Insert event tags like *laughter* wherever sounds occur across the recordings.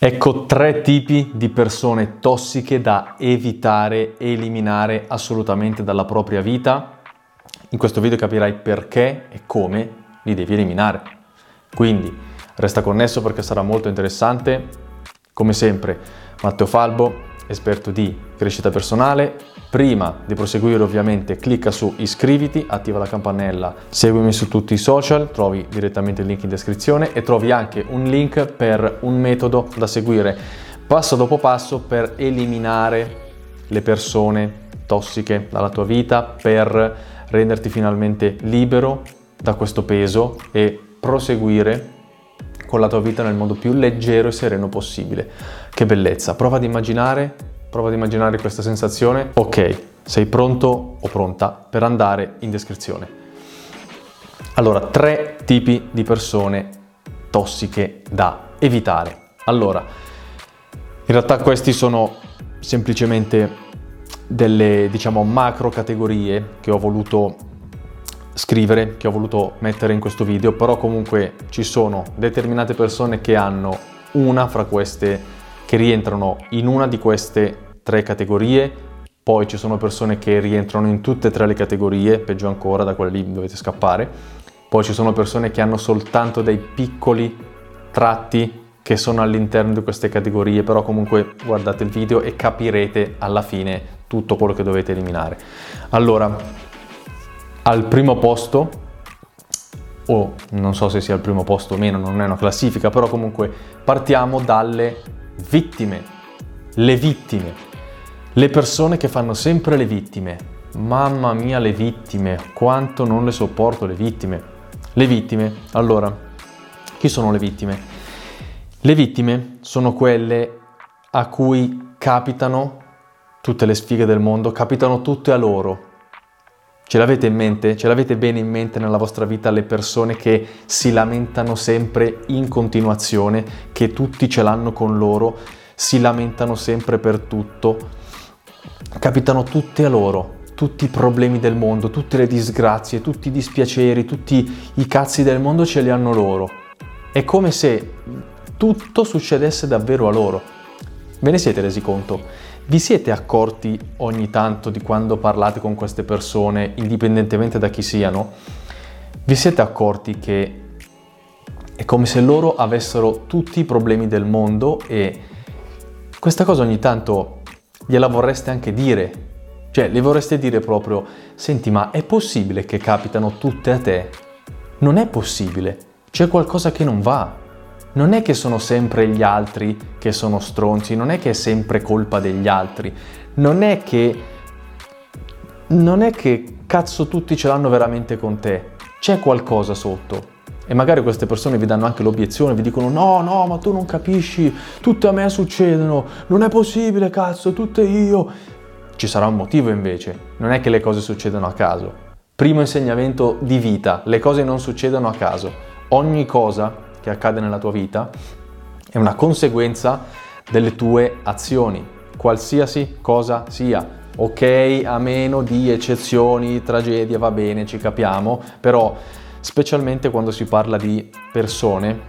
Ecco tre tipi di persone tossiche da evitare e eliminare assolutamente dalla propria vita. In questo video capirai perché e come li devi eliminare. Quindi resta connesso perché sarà molto interessante. Come sempre, Matteo Falbo, esperto di crescita personale. Prima di proseguire ovviamente clicca su iscriviti, attiva la campanella, seguimi su tutti i social, trovi direttamente il link in descrizione e trovi anche un link per un metodo da seguire passo dopo passo per eliminare le persone tossiche dalla tua vita, per renderti finalmente libero da questo peso e proseguire con la tua vita nel modo più leggero e sereno possibile. Che bellezza! Prova ad immaginare, prova ad immaginare questa sensazione. Ok, sei pronto o pronta per andare in descrizione. Allora, tre tipi di persone tossiche da evitare. Allora, in realtà questi sono semplicemente delle, diciamo, macro categorie che ho voluto scrivere, che ho voluto mettere in questo video, però comunque ci sono determinate persone che hanno una fra queste, che rientrano in una di queste tre categorie, poi ci sono persone che rientrano in tutte e tre le categorie, peggio ancora, da quelle lì dovete scappare, poi ci sono persone che hanno soltanto dei piccoli tratti che sono all'interno di queste categorie, però comunque guardate il video e capirete alla fine tutto quello che dovete eliminare. Allora, al primo posto, o non so se sia al primo posto o meno, non è una classifica, però comunque partiamo dalle vittime. Le vittime. Le persone che fanno sempre le vittime. Mamma mia, le vittime, quanto non le sopporto le vittime. Le vittime, allora, chi sono le vittime? Le vittime sono quelle a cui capitano tutte le sfighe del mondo, capitano tutte a loro, Ce l'avete in mente? Ce l'avete bene in mente nella vostra vita le persone che si lamentano sempre in continuazione, che tutti ce l'hanno con loro, si lamentano sempre per tutto? Capitano tutte a loro, tutti i problemi del mondo, tutte le disgrazie, tutti i dispiaceri, tutti i cazzi del mondo ce li hanno loro. È come se tutto succedesse davvero a loro. Ve ne siete resi conto? Vi siete accorti ogni tanto di quando parlate con queste persone, indipendentemente da chi siano? Vi siete accorti che è come se loro avessero tutti i problemi del mondo e questa cosa ogni tanto gliela vorreste anche dire. Cioè, le vorreste dire proprio, senti, ma è possibile che capitano tutte a te? Non è possibile, c'è qualcosa che non va non è che sono sempre gli altri che sono stronzi, non è che è sempre colpa degli altri, non è che non è che cazzo tutti ce l'hanno veramente con te, c'è qualcosa sotto. E magari queste persone vi danno anche l'obiezione, vi dicono no, no, ma tu non capisci, tutte a me succedono, non è possibile, cazzo, tutte io. Ci sarà un motivo invece, non è che le cose succedono a caso. Primo insegnamento di vita, le cose non succedono a caso. Ogni cosa che accade nella tua vita è una conseguenza delle tue azioni, qualsiasi cosa sia. Ok, a meno di eccezioni, tragedie, va bene, ci capiamo, però specialmente quando si parla di persone,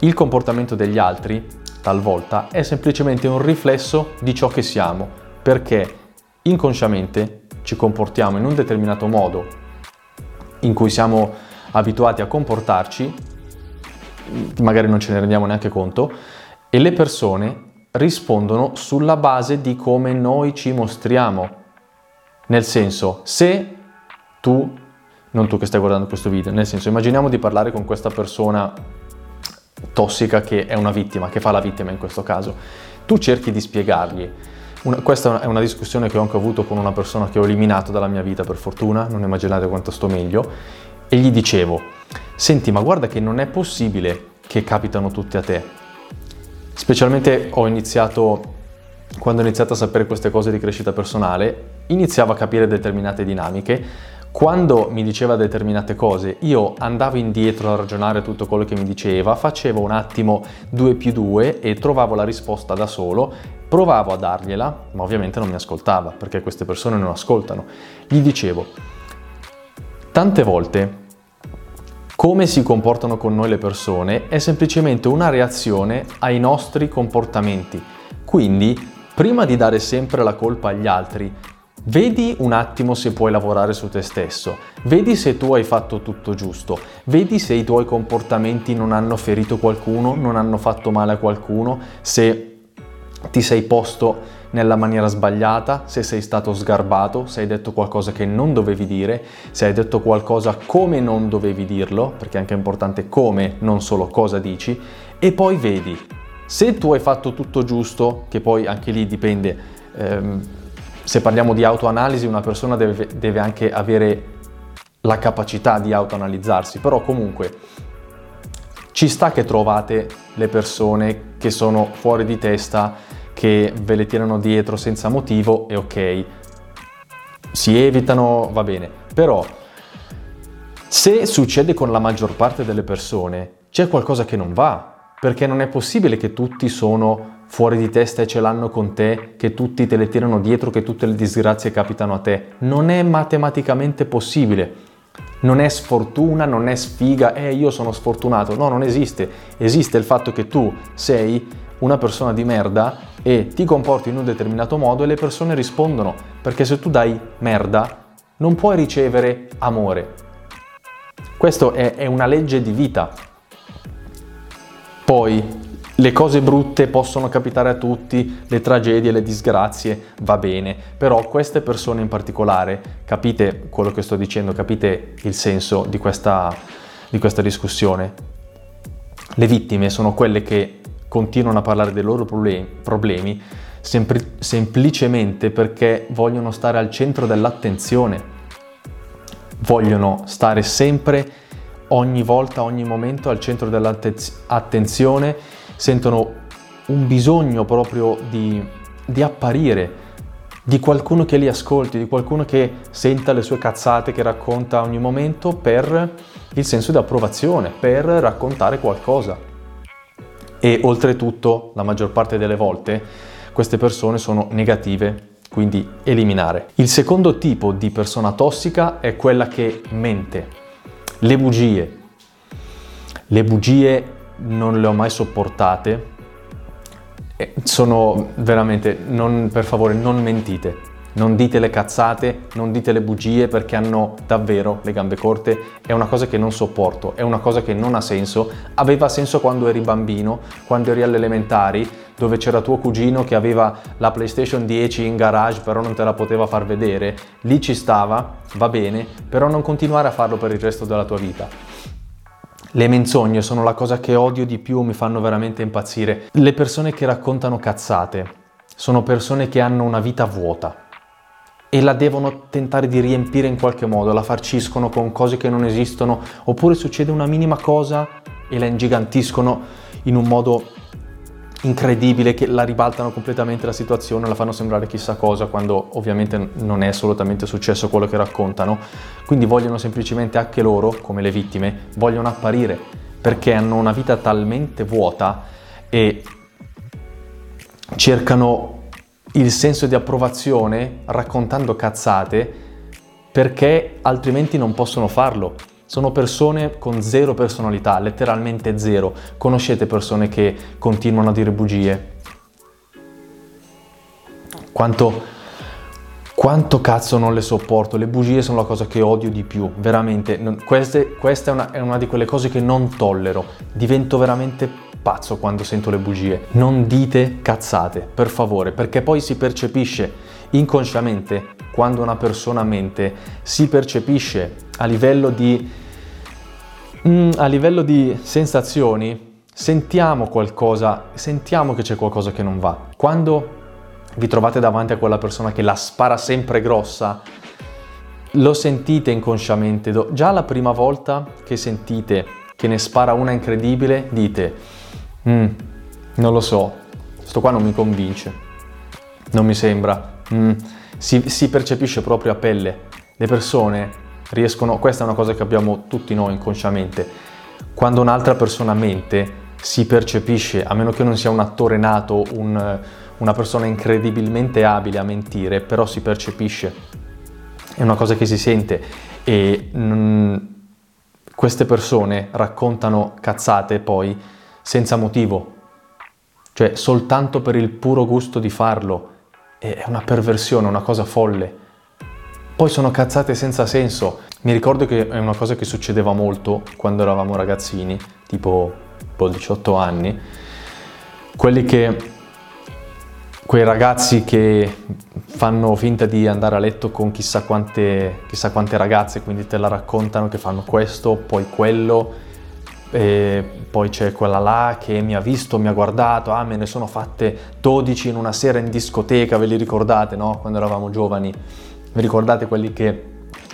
il comportamento degli altri talvolta è semplicemente un riflesso di ciò che siamo, perché inconsciamente ci comportiamo in un determinato modo in cui siamo abituati a comportarci magari non ce ne rendiamo neanche conto, e le persone rispondono sulla base di come noi ci mostriamo. Nel senso, se tu, non tu che stai guardando questo video, nel senso, immaginiamo di parlare con questa persona tossica che è una vittima, che fa la vittima in questo caso, tu cerchi di spiegargli. Una, questa è una discussione che ho anche avuto con una persona che ho eliminato dalla mia vita per fortuna, non immaginate quanto sto meglio, e gli dicevo, senti ma guarda che non è possibile che capitano tutte a te. Specialmente ho iniziato, quando ho iniziato a sapere queste cose di crescita personale, iniziavo a capire determinate dinamiche. Quando mi diceva determinate cose, io andavo indietro a ragionare tutto quello che mi diceva, facevo un attimo 2 più 2 e trovavo la risposta da solo, provavo a dargliela, ma ovviamente non mi ascoltava, perché queste persone non ascoltano. Gli dicevo, tante volte come si comportano con noi le persone è semplicemente una reazione ai nostri comportamenti. Quindi, prima di dare sempre la colpa agli altri, Vedi un attimo se puoi lavorare su te stesso, vedi se tu hai fatto tutto giusto, vedi se i tuoi comportamenti non hanno ferito qualcuno, non hanno fatto male a qualcuno, se ti sei posto nella maniera sbagliata, se sei stato sgarbato, se hai detto qualcosa che non dovevi dire, se hai detto qualcosa come non dovevi dirlo, perché è anche importante come, non solo cosa dici, e poi vedi se tu hai fatto tutto giusto, che poi anche lì dipende. Ehm, se parliamo di autoanalisi, una persona deve, deve anche avere la capacità di autoanalizzarsi, però comunque ci sta che trovate le persone che sono fuori di testa, che ve le tirano dietro senza motivo e ok, si evitano, va bene, però se succede con la maggior parte delle persone, c'è qualcosa che non va, perché non è possibile che tutti sono fuori di testa e ce l'hanno con te, che tutti te le tirano dietro, che tutte le disgrazie capitano a te. Non è matematicamente possibile. Non è sfortuna, non è sfiga, eh io sono sfortunato. No, non esiste. Esiste il fatto che tu sei una persona di merda e ti comporti in un determinato modo e le persone rispondono. Perché se tu dai merda, non puoi ricevere amore. Questo è, è una legge di vita. Poi le cose brutte possono capitare a tutti, le tragedie, le disgrazie, va bene, però queste persone in particolare, capite quello che sto dicendo, capite il senso di questa, di questa discussione? Le vittime sono quelle che continuano a parlare dei loro problemi sempl- semplicemente perché vogliono stare al centro dell'attenzione, vogliono stare sempre, ogni volta, ogni momento al centro dell'attenzione sentono un bisogno proprio di, di apparire, di qualcuno che li ascolti, di qualcuno che senta le sue cazzate che racconta ogni momento per il senso di approvazione, per raccontare qualcosa. E oltretutto, la maggior parte delle volte, queste persone sono negative, quindi eliminare. Il secondo tipo di persona tossica è quella che mente. Le bugie. Le bugie non le ho mai sopportate. Sono veramente, non, per favore, non mentite. Non dite le cazzate, non dite le bugie perché hanno davvero le gambe corte. È una cosa che non sopporto, è una cosa che non ha senso. Aveva senso quando eri bambino, quando eri alle elementari, dove c'era tuo cugino che aveva la PlayStation 10 in garage, però non te la poteva far vedere. Lì ci stava, va bene, però non continuare a farlo per il resto della tua vita. Le menzogne sono la cosa che odio di più, mi fanno veramente impazzire. Le persone che raccontano cazzate sono persone che hanno una vita vuota e la devono tentare di riempire in qualche modo, la farciscono con cose che non esistono, oppure succede una minima cosa e la ingigantiscono in un modo incredibile che la ribaltano completamente la situazione, la fanno sembrare chissà cosa quando ovviamente non è assolutamente successo quello che raccontano. Quindi vogliono semplicemente anche loro, come le vittime, vogliono apparire perché hanno una vita talmente vuota e cercano il senso di approvazione raccontando cazzate perché altrimenti non possono farlo sono persone con zero personalità, letteralmente zero. Conoscete persone che continuano a dire bugie? Quanto, quanto cazzo non le sopporto? Le bugie sono la cosa che odio di più, veramente. Queste, questa è una, è una di quelle cose che non tollero. Divento veramente pazzo quando sento le bugie. Non dite cazzate, per favore, perché poi si percepisce inconsciamente quando una persona mente, si percepisce a livello di Mm, a livello di sensazioni, sentiamo qualcosa, sentiamo che c'è qualcosa che non va. Quando vi trovate davanti a quella persona che la spara sempre grossa, lo sentite inconsciamente. Già la prima volta che sentite che ne spara una incredibile, dite, mm, non lo so, sto qua non mi convince, non mi sembra. Mm, si, si percepisce proprio a pelle. Le persone riescono, questa è una cosa che abbiamo tutti noi inconsciamente, quando un'altra persona mente si percepisce, a meno che non sia un attore nato, un, una persona incredibilmente abile a mentire, però si percepisce, è una cosa che si sente e mm, queste persone raccontano cazzate poi senza motivo, cioè soltanto per il puro gusto di farlo. È una perversione, una cosa folle. Poi sono cazzate senza senso. Mi ricordo che è una cosa che succedeva molto quando eravamo ragazzini, tipo 18 anni, quelli che quei ragazzi che fanno finta di andare a letto con chissà quante, chissà quante ragazze, quindi te la raccontano che fanno questo, poi quello, poi c'è quella là che mi ha visto, mi ha guardato, ah me ne sono fatte 12 in una sera in discoteca, ve li ricordate, no? Quando eravamo giovani, vi ricordate quelli che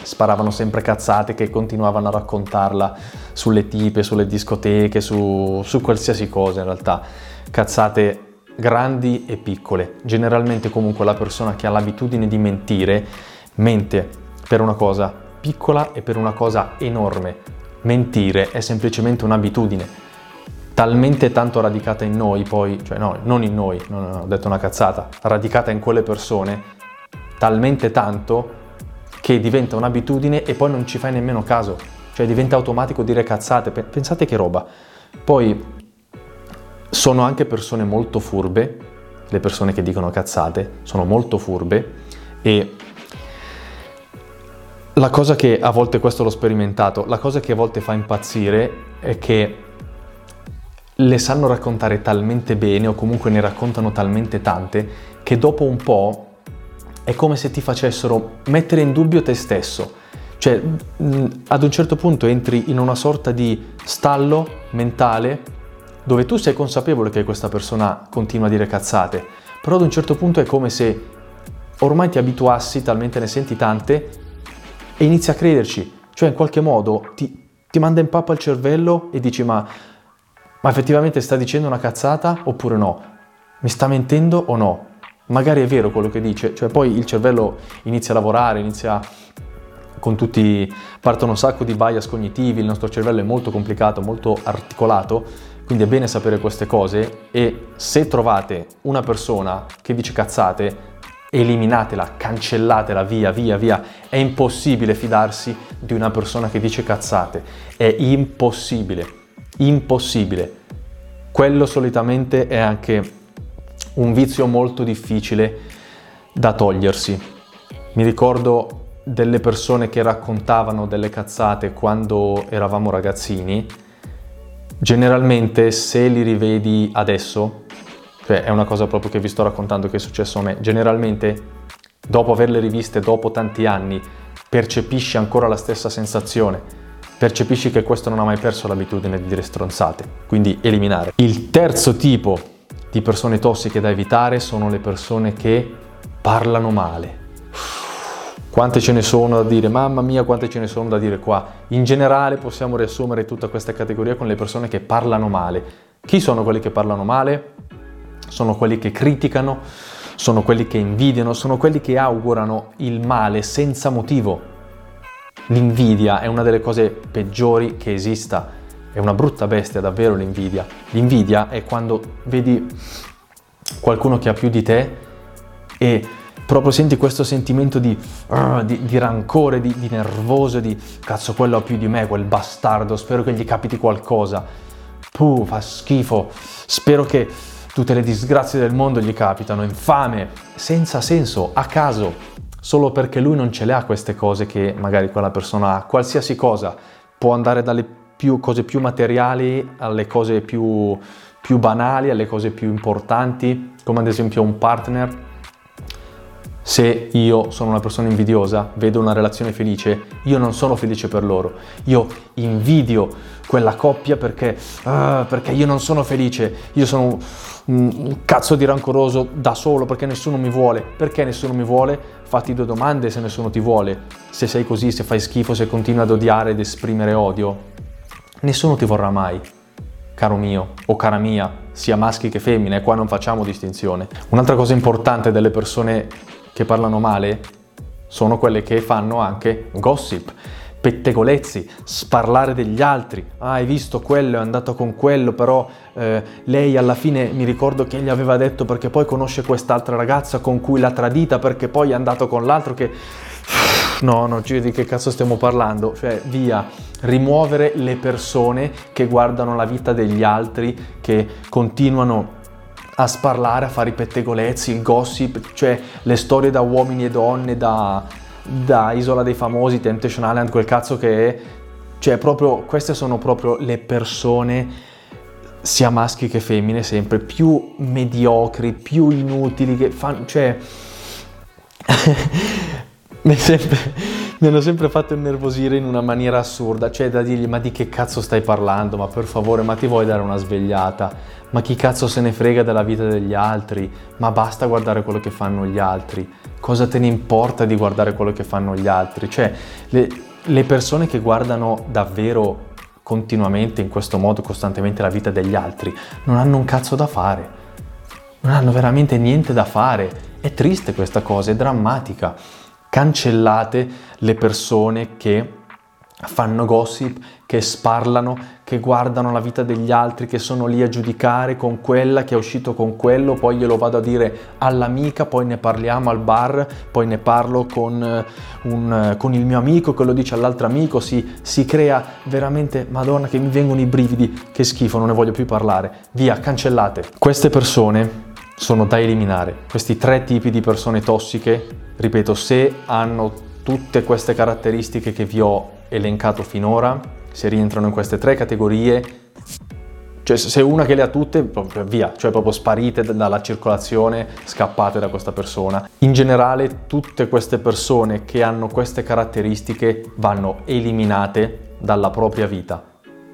sparavano sempre cazzate, che continuavano a raccontarla sulle tipe, sulle discoteche, su, su qualsiasi cosa in realtà, cazzate grandi e piccole. Generalmente comunque la persona che ha l'abitudine di mentire mente per una cosa piccola e per una cosa enorme. Mentire è semplicemente un'abitudine talmente tanto radicata in noi poi, cioè no, non in noi, non ho detto una cazzata, radicata in quelle persone, talmente tanto che diventa un'abitudine e poi non ci fai nemmeno caso, cioè diventa automatico dire cazzate, pensate che roba. Poi sono anche persone molto furbe, le persone che dicono cazzate, sono molto furbe e la cosa che a volte questo l'ho sperimentato, la cosa che a volte fa impazzire è che le sanno raccontare talmente bene o comunque ne raccontano talmente tante che dopo un po' è come se ti facessero mettere in dubbio te stesso. Cioè, ad un certo punto entri in una sorta di stallo mentale dove tu sei consapevole che questa persona continua a dire cazzate, però ad un certo punto è come se ormai ti abituassi, talmente ne senti tante, e inizi a crederci, cioè in qualche modo ti, ti manda in pappa il cervello e dici ma, ma effettivamente sta dicendo una cazzata oppure no? Mi sta mentendo o no? Magari è vero quello che dice, cioè poi il cervello inizia a lavorare, inizia con tutti, partono un sacco di bias cognitivi, il nostro cervello è molto complicato, molto articolato quindi è bene sapere queste cose e se trovate una persona che dice cazzate, eliminatela, cancellatela via, via, via. È impossibile fidarsi di una persona che dice cazzate. È impossibile, impossibile. Quello solitamente è anche un vizio molto difficile da togliersi. Mi ricordo delle persone che raccontavano delle cazzate quando eravamo ragazzini Generalmente se li rivedi adesso, cioè è una cosa proprio che vi sto raccontando che è successo a me, generalmente dopo averle riviste dopo tanti anni percepisci ancora la stessa sensazione, percepisci che questo non ha mai perso l'abitudine di dire stronzate, quindi eliminare. Il terzo tipo di persone tossiche da evitare sono le persone che parlano male. Quante ce ne sono da dire? Mamma mia, quante ce ne sono da dire qua. In generale possiamo riassumere tutta questa categoria con le persone che parlano male. Chi sono quelli che parlano male? Sono quelli che criticano, sono quelli che invidiano, sono quelli che augurano il male senza motivo. L'invidia è una delle cose peggiori che esista. È una brutta bestia davvero l'invidia. L'invidia è quando vedi qualcuno che ha più di te e proprio senti questo sentimento di, uh, di, di rancore, di, di, nervoso, di cazzo quello ha più di me, quel bastardo, spero che gli capiti qualcosa. Puh, fa schifo, spero che tutte le disgrazie del mondo gli capitano, infame, senza senso, a caso, solo perché lui non ce le ha queste cose che magari quella persona ha, qualsiasi cosa, può andare dalle più, cose più materiali alle cose più, più banali, alle cose più importanti, come ad esempio un partner se io sono una persona invidiosa, vedo una relazione felice, io non sono felice per loro. Io invidio quella coppia perché, uh, perché io non sono felice. Io sono un, un cazzo di rancoroso da solo perché nessuno mi vuole. Perché nessuno mi vuole? Fatti due domande se nessuno ti vuole. Se sei così, se fai schifo, se continui ad odiare ed esprimere odio, nessuno ti vorrà mai caro mio o cara mia, sia maschi che femmine, qua non facciamo distinzione. Un'altra cosa importante delle persone che parlano male sono quelle che fanno anche gossip, pettegolezzi, sparlare degli altri. Ah, hai visto quello, è andato con quello, però eh, lei alla fine mi ricordo che gli aveva detto perché poi conosce quest'altra ragazza con cui l'ha tradita, perché poi è andato con l'altro che... no, no, di che cazzo stiamo parlando? Cioè, via, rimuovere le persone che guardano la vita degli altri, che continuano a sparlare, a fare i pettegolezzi, il gossip, cioè le storie da uomini e donne, da, da Isola dei Famosi, Temptation Island, quel cazzo che è. Cioè, proprio, queste sono proprio le persone sia maschi che femmine sempre più mediocri, più inutili che fanno, cioè *laughs* sempre, mi, hanno sempre fatto innervosire in una maniera assurda, cioè da dirgli ma di che cazzo stai parlando, ma per favore, ma ti vuoi dare una svegliata? Ma chi cazzo se ne frega della vita degli altri? Ma basta guardare quello che fanno gli altri. Cosa te ne importa di guardare quello che fanno gli altri? Cioè, le, le persone che guardano davvero continuamente in questo modo, costantemente la vita degli altri, non hanno un cazzo da fare. Non hanno veramente niente da fare. È triste questa cosa, è drammatica. Cancellate le persone che fanno gossip, che sparlano, che guardano la vita degli altri, che sono lì a giudicare con quella che è uscito con quello, poi glielo vado a dire all'amica, poi ne parliamo al bar, poi ne parlo con, eh, un, eh, con il mio amico che lo dice all'altro amico, si, si crea veramente, madonna che mi vengono i brividi, che schifo, non ne voglio più parlare. Via, cancellate. Queste persone sono da eliminare, questi tre tipi di persone tossiche, ripeto, se hanno tutte queste caratteristiche che vi ho elencato finora, se rientrano in queste tre categorie, cioè se una che le ha tutte, via, cioè proprio sparite dalla circolazione, scappate da questa persona. In generale tutte queste persone che hanno queste caratteristiche vanno eliminate dalla propria vita,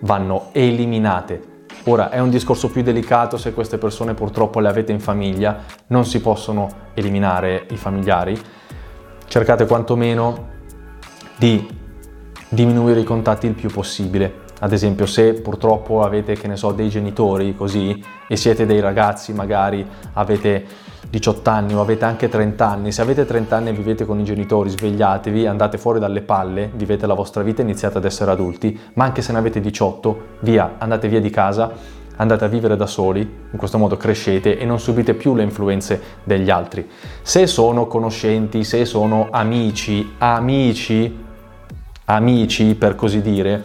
vanno eliminate. Ora è un discorso più delicato se queste persone purtroppo le avete in famiglia, non si possono eliminare i familiari. Cercate quantomeno di diminuire i contatti il più possibile. Ad esempio, se purtroppo avete, che ne so, dei genitori così e siete dei ragazzi, magari avete 18 anni o avete anche 30 anni, se avete 30 anni e vivete con i genitori, svegliatevi, andate fuori dalle palle, vivete la vostra vita iniziate ad essere adulti, ma anche se ne avete 18, via, andate via di casa, andate a vivere da soli, in questo modo crescete e non subite più le influenze degli altri. Se sono conoscenti, se sono amici, amici, amici, per così dire,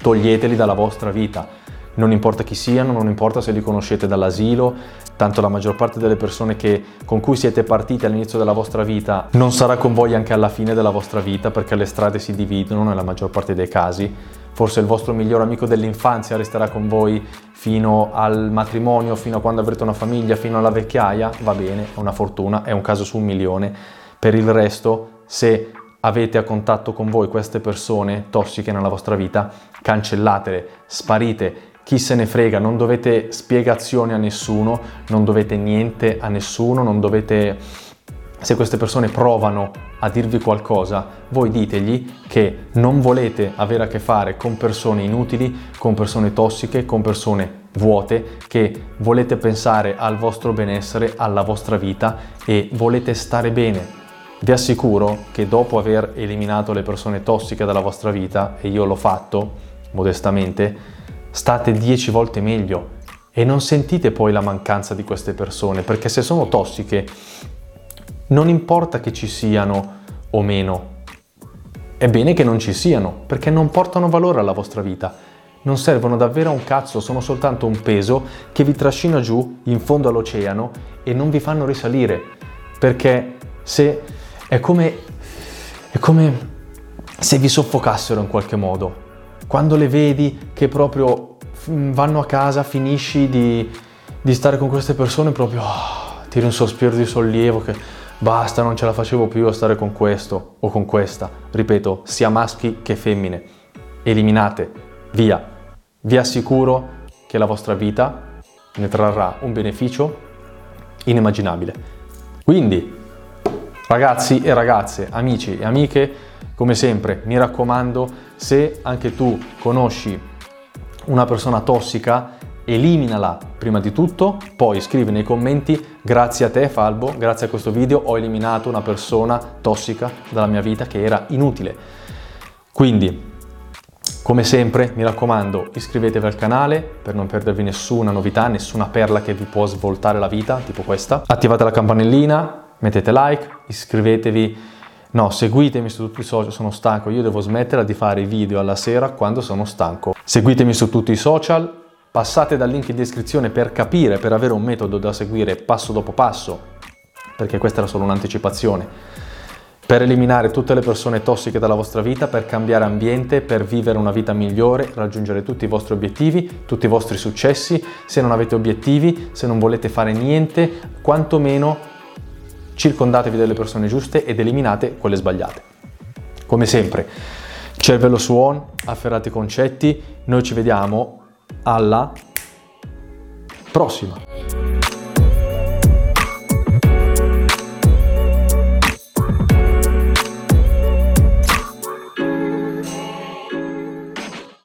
toglieteli dalla vostra vita. Non importa chi siano, non importa se li conoscete dall'asilo, tanto la maggior parte delle persone che, con cui siete partiti all'inizio della vostra vita non sarà con voi anche alla fine della vostra vita perché le strade si dividono nella maggior parte dei casi. Forse il vostro miglior amico dell'infanzia resterà con voi fino al matrimonio, fino a quando avrete una famiglia, fino alla vecchiaia, va bene, è una fortuna, è un caso su un milione. Per il resto, se avete a contatto con voi queste persone tossiche nella vostra vita, cancellatele, sparite, chi se ne frega, non dovete spiegazioni a nessuno, non dovete niente a nessuno, non dovete... Se queste persone provano a dirvi qualcosa, voi ditegli che non volete avere a che fare con persone inutili, con persone tossiche, con persone vuote, che volete pensare al vostro benessere, alla vostra vita e volete stare bene. Vi assicuro che dopo aver eliminato le persone tossiche dalla vostra vita, e io l'ho fatto modestamente, state dieci volte meglio e non sentite poi la mancanza di queste persone, perché se sono tossiche non importa che ci siano o meno, è bene che non ci siano, perché non portano valore alla vostra vita, non servono davvero a un cazzo, sono soltanto un peso che vi trascina giù in fondo all'oceano e non vi fanno risalire, perché se è come, è come se vi soffocassero in qualche modo. Quando le vedi che proprio vanno a casa, finisci di, di stare con queste persone, proprio oh, tiri un sospiro di sollievo che basta, non ce la facevo più a stare con questo o con questa. Ripeto, sia maschi che femmine. Eliminate, via. Vi assicuro che la vostra vita ne trarrà un beneficio inimmaginabile. Quindi, Ragazzi e ragazze, amici e amiche, come sempre mi raccomando, se anche tu conosci una persona tossica, eliminala prima di tutto, poi scrivi nei commenti grazie a te Falbo, grazie a questo video ho eliminato una persona tossica dalla mia vita che era inutile. Quindi, come sempre, mi raccomando, iscrivetevi al canale per non perdervi nessuna novità, nessuna perla che vi può svoltare la vita, tipo questa. Attivate la campanellina, mettete like, iscrivetevi No, seguitemi su tutti i social, sono stanco, io devo smettere di fare i video alla sera quando sono stanco. Seguitemi su tutti i social, passate dal link in descrizione per capire, per avere un metodo da seguire passo dopo passo, perché questa era solo un'anticipazione per eliminare tutte le persone tossiche dalla vostra vita, per cambiare ambiente, per vivere una vita migliore, raggiungere tutti i vostri obiettivi, tutti i vostri successi. Se non avete obiettivi, se non volete fare niente, quantomeno circondatevi delle persone giuste ed eliminate quelle sbagliate. Come sempre, cervello su on, afferrate i concetti, noi ci vediamo alla prossima.